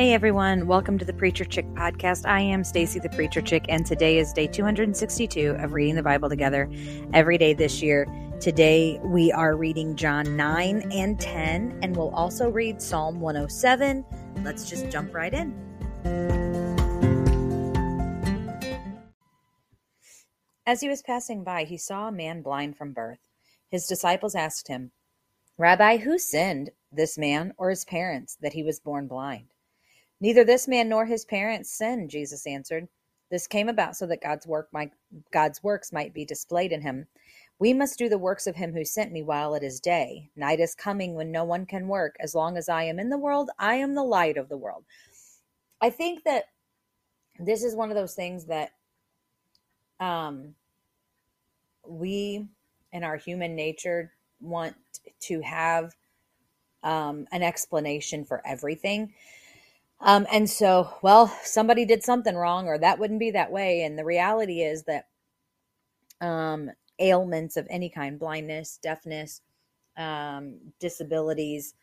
Hey everyone, welcome to the Preacher Chick podcast. I am Stacy the Preacher Chick and today is day 262 of reading the Bible together every day this year. Today we are reading John 9 and 10 and we'll also read Psalm 107. Let's just jump right in. As he was passing by, he saw a man blind from birth. His disciples asked him, Rabbi, who sinned, this man or his parents, that he was born blind? Neither this man nor his parents sinned, Jesus answered. This came about so that God's work might God's works might be displayed in him. We must do the works of him who sent me while it is day. Night is coming when no one can work. As long as I am in the world, I am the light of the world. I think that this is one of those things that um we in our human nature want to have um, an explanation for everything. Um, and so, well, somebody did something wrong, or that wouldn't be that way. And the reality is that um, ailments of any kind blindness, deafness, um, disabilities,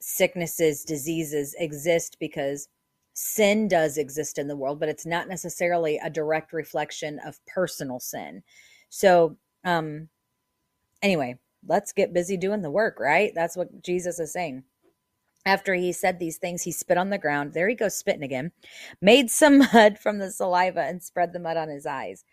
sicknesses, diseases exist because sin does exist in the world, but it's not necessarily a direct reflection of personal sin. So, um, anyway, let's get busy doing the work, right? That's what Jesus is saying. After he said these things, he spit on the ground. There he goes, spitting again. Made some mud from the saliva and spread the mud on his eyes.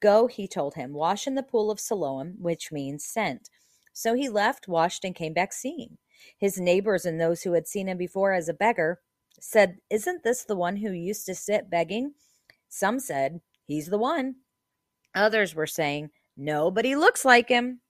Go, he told him, wash in the pool of Siloam, which means sent. So he left, washed, and came back seeing. His neighbors and those who had seen him before as a beggar said, Isn't this the one who used to sit begging? Some said, He's the one. Others were saying, No, but he looks like him.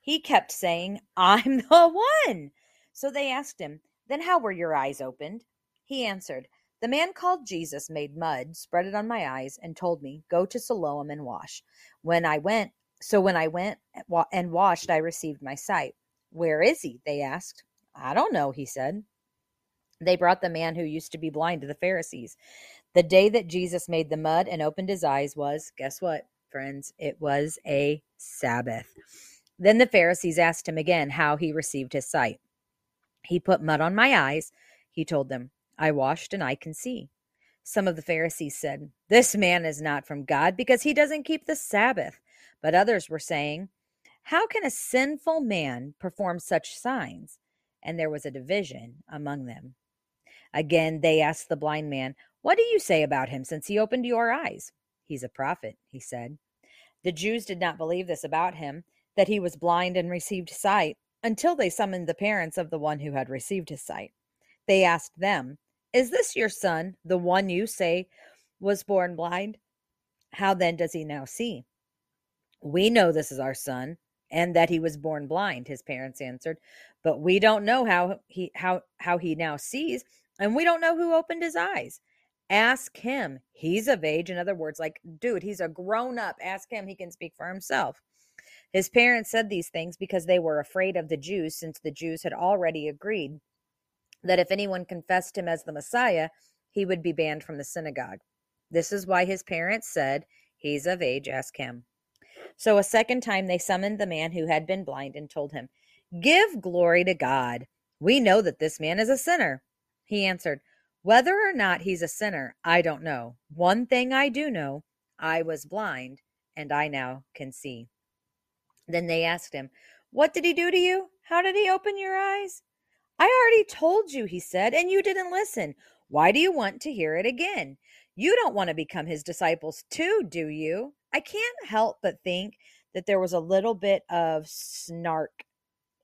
He kept saying, I'm the one. So they asked him, then how were your eyes opened? He answered, The man called Jesus made mud, spread it on my eyes, and told me, Go to Siloam and wash. When I went, so when I went eh, and washed, I received my sight. Where is he? They asked. I don't know, he said. They brought the man who used to be blind to the Pharisees. The day that Jesus made the mud and opened his eyes was, guess what, friends? It was a Sabbath. Then the Pharisees asked him again how he received his sight. He put mud on my eyes. He told them, I washed and I can see. Some of the Pharisees said, This man is not from God because he doesn't keep the Sabbath. But others were saying, How can a sinful man perform such signs? And there was a division among them. Again, they asked the blind man, What do you say about him since he opened your eyes? He's a prophet, he said. The Jews did not believe this about him, that he was blind and received sight until they summoned the parents of the one who had received his sight. They asked them, Is this your son, the one you say was born blind? How then does he now see? We know this is our son, and that he was born blind, his parents answered, but we don't know how he how how he now sees, and we don't know who opened his eyes. Ask him. He's of age. In other words, like, dude, he's a grown up. Ask him. He can speak for himself. His parents said these things because they were afraid of the Jews, since the Jews had already agreed that if anyone confessed him as the Messiah, he would be banned from the synagogue. This is why his parents said, He's of age, ask him. So a second time they summoned the man who had been blind and told him, Give glory to God. We know that this man is a sinner. He answered, Whether or not he's a sinner, I don't know. One thing I do know I was blind, and I now can see. Then they asked him, What did he do to you? How did he open your eyes? I already told you, he said, and you didn't listen. Why do you want to hear it again? You don't want to become his disciples too, do you? I can't help but think that there was a little bit of snark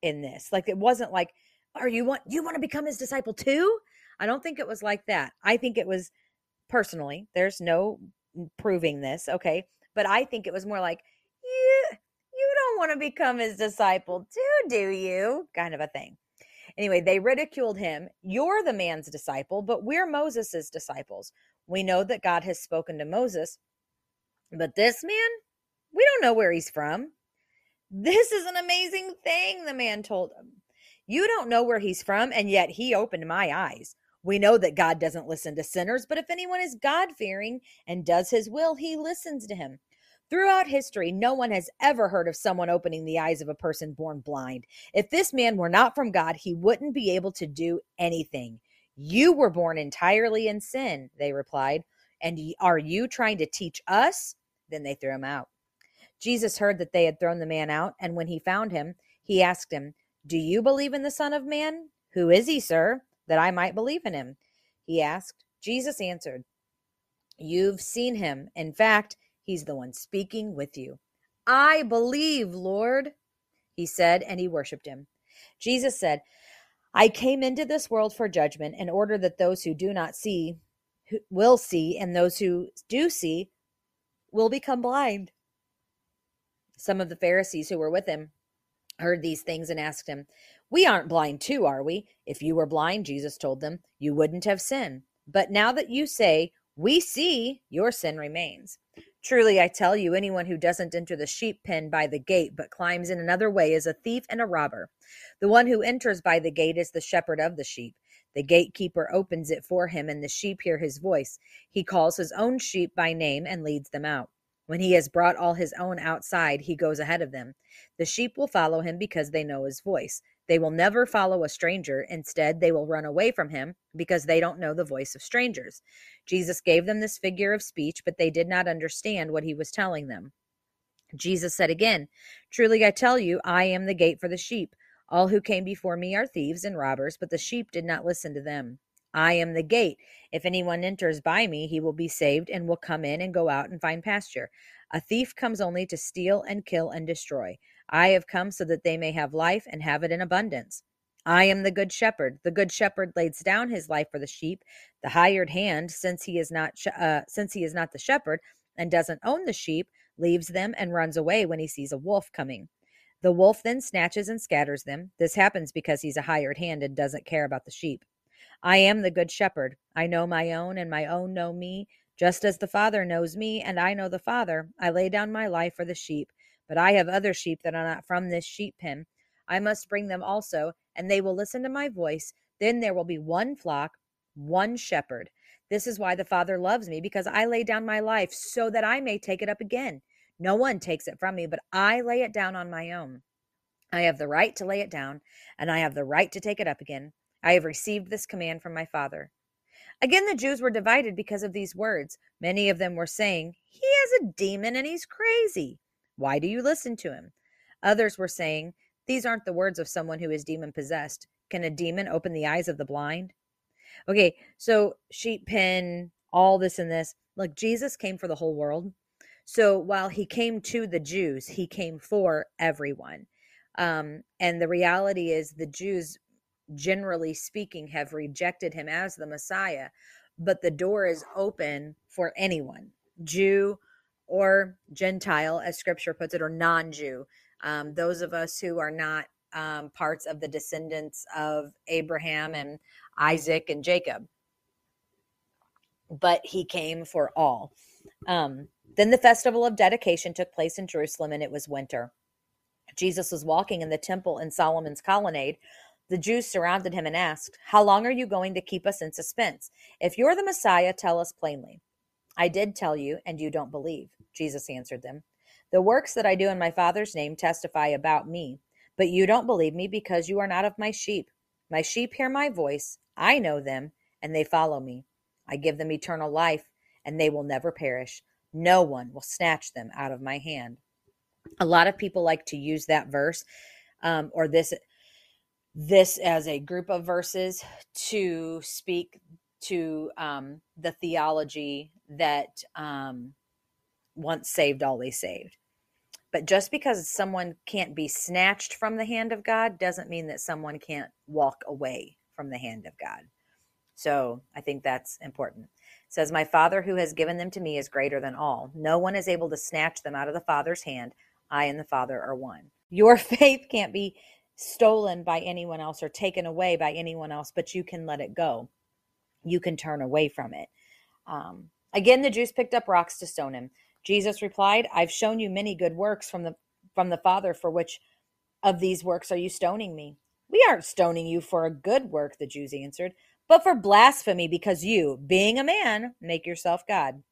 in this. Like it wasn't like, are you want you want to become his disciple too? I don't think it was like that. I think it was personally, there's no mm, proving this, okay? But I think it was more like, want to become his disciple too, do you? Kind of a thing. Anyway, they ridiculed him. You're the man's disciple, but we're Moses's disciples. We know that God has spoken to Moses, but this man, we don't know where he's from. This is an amazing thing, the man told him. You don't know where he's from, and yet he opened my eyes. We know that God doesn't listen to sinners, but if anyone is God fearing and does his will, he listens to him. Throughout history, no one has ever heard of someone opening the eyes of a person born blind. If this man were not from God, he wouldn't be able to do anything. You were born entirely in sin, they replied. And are you trying to teach us? Then they threw him out. Jesus heard that they had thrown the man out, and when he found him, he asked him, Do you believe in the Son of Man? Who is he, sir, that I might believe in him? He asked. Jesus answered, You've seen him. In fact, he's the one speaking with you. I believe, Lord, he said, and he worshiped him. Jesus said, I came into this world for judgment in order that those who do not see will see, and those who do see will become blind. Some of the Pharisees who were with him heard these things and asked him, We aren't blind too, are we? If you were blind, Jesus told them, you wouldn't have sin. But now that you say, We see, your sin remains. Truly, I tell you, anyone who doesn't enter the sheep pen by the gate, but climbs in another way, is a thief and a robber. The one who enters by the gate is the shepherd of the sheep. The gatekeeper opens it for him, and the sheep hear his voice. He calls his own sheep by name and leads them out. When he has brought all his own outside, he goes ahead of them. The sheep will follow him because they know his voice. They will never follow a stranger. Instead, they will run away from him because they don't know the voice of strangers. Jesus gave them this figure of speech, but they did not understand what he was telling them. Jesus said again, Truly I tell you, I am the gate for the sheep. All who came before me are thieves and robbers, but the sheep did not listen to them. I am the gate. If anyone enters by me, he will be saved and will come in and go out and find pasture. A thief comes only to steal and kill and destroy. I have come so that they may have life and have it in abundance. I am the good shepherd. The good shepherd lays down his life for the sheep. The hired hand, since he is not uh, since he is not the shepherd and doesn't own the sheep, leaves them and runs away when he sees a wolf coming. The wolf then snatches and scatters them. This happens because he's a hired hand and doesn't care about the sheep. I am the good shepherd. I know my own, and my own know me, just as the Father knows me, and I know the Father. I lay down my life for the sheep. But I have other sheep that are not from this sheep pen. I must bring them also, and they will listen to my voice. Then there will be one flock, one shepherd. This is why the Father loves me, because I lay down my life so that I may take it up again. No one takes it from me, but I lay it down on my own. I have the right to lay it down, and I have the right to take it up again. I have received this command from my Father. Again, the Jews were divided because of these words. Many of them were saying, He has a demon and he's crazy. Why do you listen to him? Others were saying, These aren't the words of someone who is demon possessed. Can a demon open the eyes of the blind? Okay, so sheep pen, all this and this. Look, Jesus came for the whole world. So while he came to the Jews, he came for everyone. Um, and the reality is, the Jews, generally speaking, have rejected him as the Messiah, but the door is open for anyone Jew, or Gentile, as scripture puts it, or non Jew. Um, those of us who are not um, parts of the descendants of Abraham and Isaac and Jacob. But he came for all. Um, then the festival of dedication took place in Jerusalem, and it was winter. Jesus was walking in the temple in Solomon's colonnade. The Jews surrounded him and asked, How long are you going to keep us in suspense? If you're the Messiah, tell us plainly. I did tell you, and you don't believe. Jesus answered them. The works that I do in my Father's name testify about me, but you don't believe me because you are not of my sheep. My sheep hear my voice, I know them, and they follow me. I give them eternal life, and they will never perish. No one will snatch them out of my hand. A lot of people like to use that verse um, or this this as a group of verses to speak to um, the theology that um, once saved, always saved. But just because someone can't be snatched from the hand of God doesn't mean that someone can't walk away from the hand of God. So I think that's important. It says, My Father who has given them to me is greater than all. No one is able to snatch them out of the Father's hand. I and the Father are one. Your faith can't be stolen by anyone else or taken away by anyone else, but you can let it go. You can turn away from it. Um, again, the Jews picked up rocks to stone him. Jesus replied, I've shown you many good works from the from the Father, for which of these works are you stoning me? We aren't stoning you for a good work, the Jews answered, but for blasphemy, because you, being a man, make yourself God.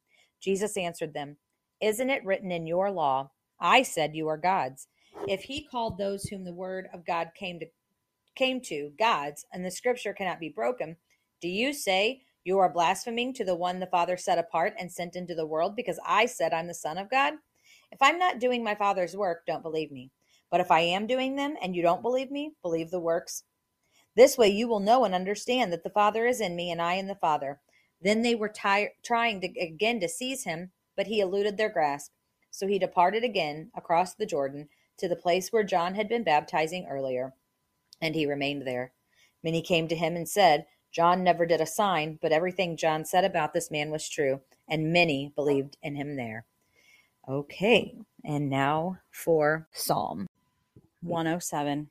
Jesus answered them, Isn't it written in your law, I said you are gods? If he called those whom the word of God came to came to gods, and the scripture cannot be broken, Do you say you are blaspheming to the one the Father set apart and sent into the world because I said I'm the Son of God? If I'm not doing my Father's work, don't believe me. But if I am doing them and you don't believe me, believe the works. This way you will know and understand that the Father is in me and I in the Father. Then they were try- trying to, again to seize him, but he eluded their grasp. So he departed again across the Jordan to the place where John had been baptizing earlier, and he remained there. Many came to him and said, John never did a sign, but everything John said about this man was true, and many believed in him there. Okay, and now for Psalm 107.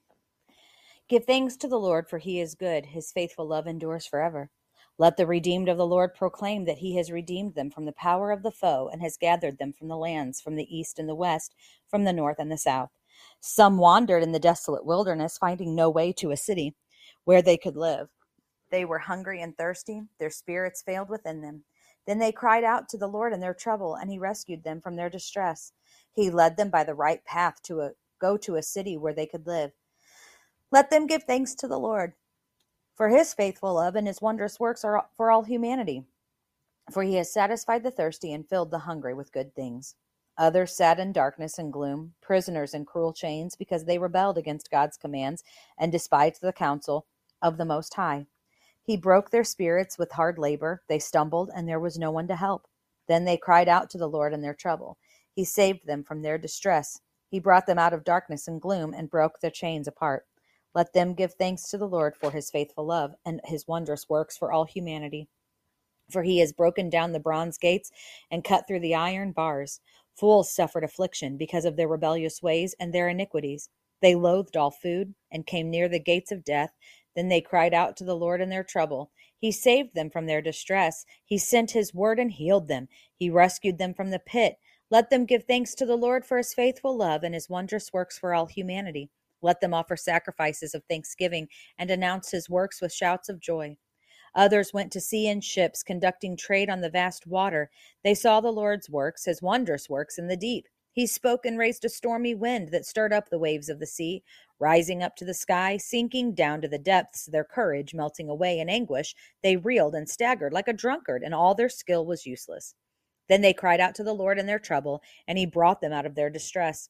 Give thanks to the Lord, for he is good. His faithful love endures forever. Let the redeemed of the Lord proclaim that he has redeemed them from the power of the foe and has gathered them from the lands, from the east and the west, from the north and the south. Some wandered in the desolate wilderness, finding no way to a city where they could live. They were hungry and thirsty, their spirits failed within them. Then they cried out to the Lord in their trouble, and he rescued them from their distress. He led them by the right path to a, go to a city where they could live. Let them give thanks to the Lord, for his faithful love and his wondrous works are for all humanity. For he has satisfied the thirsty and filled the hungry with good things. Others sat in darkness and gloom, prisoners in cruel chains, because they rebelled against God's commands and despised the counsel of the Most High. He broke their spirits with hard labor. They stumbled, and there was no one to help. Then they cried out to the Lord in their trouble. He saved them from their distress. He brought them out of darkness and gloom and broke their chains apart. Let them give thanks to the Lord for his faithful love and his wondrous works for all humanity. For he has broken down the bronze gates and cut through the iron bars. Fools suffered affliction because of their rebellious ways and their iniquities. They loathed all food and came near the gates of death. Then they cried out to the Lord in their trouble. He saved them from their distress. He sent his word and healed them. He rescued them from the pit. Let them give thanks to the Lord for his faithful love and his wondrous works for all humanity. Let them offer sacrifices of thanksgiving and announce his works with shouts of joy. Others went to sea in ships, conducting trade on the vast water. They saw the Lord's works, his wondrous works in the deep. He spoke and raised a stormy wind that stirred up the waves of the sea, rising up to the sky, sinking down to the depths, their courage melting away in anguish. They reeled and staggered like a drunkard, and all their skill was useless. Then they cried out to the Lord in their trouble, and he brought them out of their distress.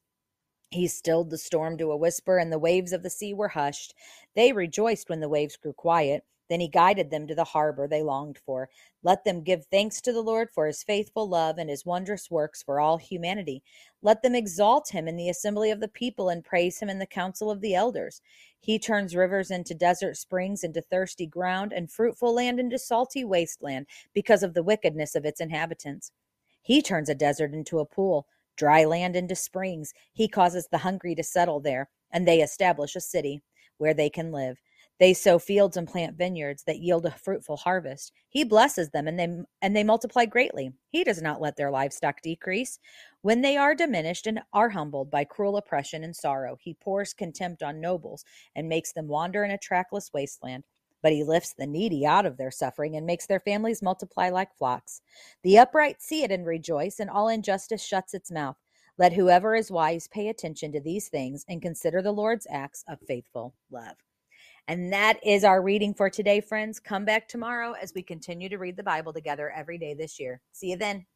He stilled the storm to a whisper, and the waves of the sea were hushed. They rejoiced when the waves grew quiet. Then he guided them to the harbor they longed for. Let them give thanks to the Lord for his faithful love and his wondrous works for all humanity. Let them exalt him in the assembly of the people and praise him in the council of the elders. He turns rivers into desert springs, into thirsty ground, and fruitful land into salty wasteland because of the wickedness of its inhabitants. He turns a desert into a pool dry land into springs. He causes the hungry to settle there, and they establish a city where they can live. They sow fields and plant vineyards that yield a fruitful harvest. He blesses them and they and they multiply greatly. He does not let their livestock decrease. When they are diminished and are humbled by cruel oppression and sorrow, he pours contempt on nobles and makes them wander in a trackless wasteland but he lifts the needy out of their suffering and makes their families multiply like flocks. The upright see it and rejoice, and all injustice shuts its mouth. Let whoever is wise pay attention to these things and consider the Lord's acts of faithful love. And that is our reading for today, friends. Come back tomorrow as we continue to read the Bible together every day this year. See you then.